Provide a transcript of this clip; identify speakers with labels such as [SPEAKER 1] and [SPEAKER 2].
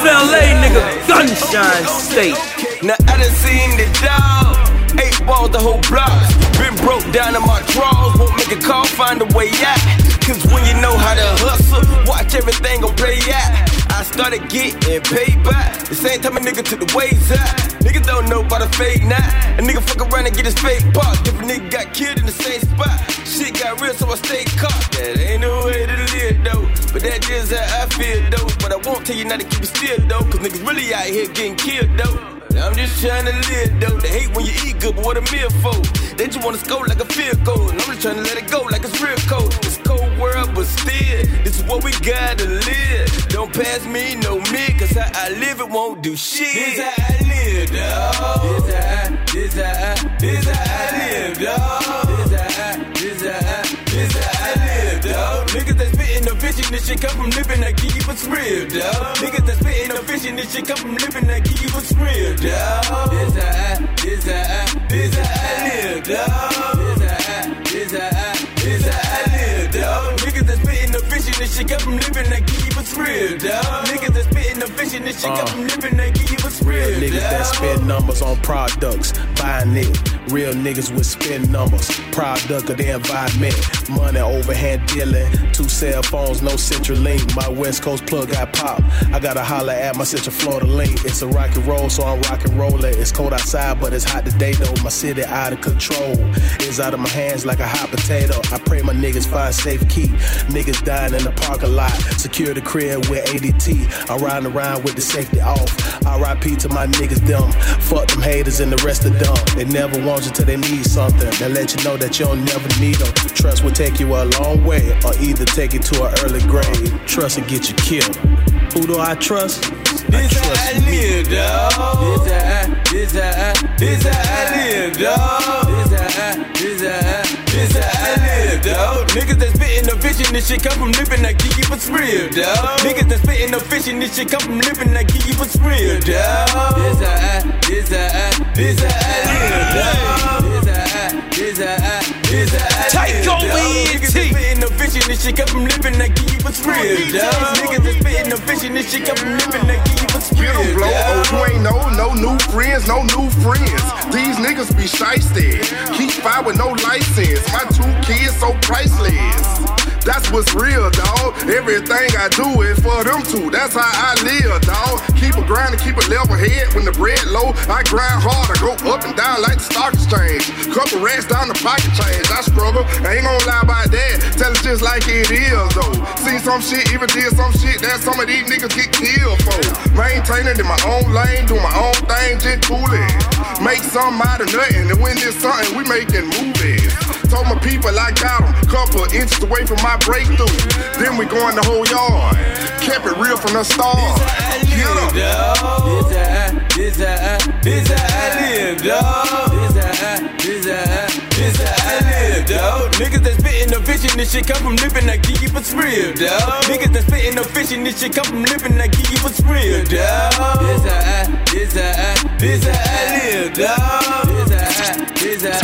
[SPEAKER 1] FLA nigga, Gunshine State.
[SPEAKER 2] Now I done seen the dog, eight balls the whole block. Been broke down in my drawers, won't make a call, find a way out. Cause when you know how to hustle, watch everything gon' play out. I started getting paid back. The same time a nigga took the ways out. Niggas don't know about the fake now. A nigga fuck around and get his fake box. Different nigga got killed in the same spot. Shit got real, so I stay caught. That ain't no way to live though. But that just how I feel though. But I won't tell you not to keep it still though. Cause niggas really out here getting killed though. I'm just trying to live though. They hate when you eat good, but what a meal for? They just wanna score like a field goal. And I'm just trying to let it go like it's real cold. It's cold world, but still, this is what we gotta live. Don't pass me no mid, cause how I live, it won't do shit. This how I live, dawg. Spittin' the vision, this shit come from living that give us real, dawg. Niggas that spittin' the vision, this shit come from living that give us real, dawg. This how, this how, this how I live, dawg. This how, this how, this how I live, dawg. Niggas that spittin' the vision, this shit come from living that give us real, dawg. Niggas that spittin' the vision, this shit come uh. from living that give us real,
[SPEAKER 3] Real niggas that spend numbers on products, buying it. Real niggas with spin numbers, product of the environment. Money overhand dealing, two cell phones, no central link. My West Coast plug got pop. I gotta holler at my Central Florida link. It's a rock and roll, so I'm rock and rolling. It's cold outside, but it's hot today though. My city out of control. It's out of my hands like a hot potato. I pray my niggas find safe key. Niggas dying in the parking lot. Secure the crib with ADT. I'm riding around with the safety off. RIP to my niggas, them. Fuck them haters and the rest of them. They never want you till they need something. They let you know that you don't never need them. Trust will take you a long way, or either take you to an early grave. Trust and get you killed. Who do I trust? I
[SPEAKER 2] This how I
[SPEAKER 3] trust me.
[SPEAKER 2] live, dawg. This how, this how, this how I live, dawg. This how, this how, this how I live, dawg. Niggas that spittin' the vision, this shit come from living that give you what's real, dawg. Niggas that spittin' the vision, this shit come from living that give you what's real, dawg. This how, this how, this how I live, dawg. This how, this how, this how I
[SPEAKER 1] Take over.
[SPEAKER 2] Niggas that
[SPEAKER 1] ENT.
[SPEAKER 2] spittin' the vision, this shit come from living give you what's real. Niggas that spittin' the vision, this shit come from living give you what's real,
[SPEAKER 4] blow, oh, you ain't know, no new friends, no new friends. These niggas be shysted. Keep fire with no license. My two kids so priceless. What's real, dawg. Everything I do is for them two. That's how I live, dawg. Keep a grind and keep a level head. When the bread low, I grind hard. I go up and down like the stock exchange. Couple racks down the pocket change. I struggle. I ain't gonna lie about that. Tell it just like it is, though. Seen some shit, even did some shit that some of these niggas get killed for. Maintaining in my own lane, do my own thing, just coolin'. Make something out of nothing. And when there's something, we making movies. Told my people I got 'em, couple inches away from my breakthrough. Then we go in the whole yard. Kept it real from the start.
[SPEAKER 2] This how, this how, this how I live, dawg. This is how, this how, this how I live, dawg. Niggas that spittin' the vision, this shit come from living that you what's real, dawg. Niggas that spittin' the vision, this shit come from living that you what's real, dawg. How,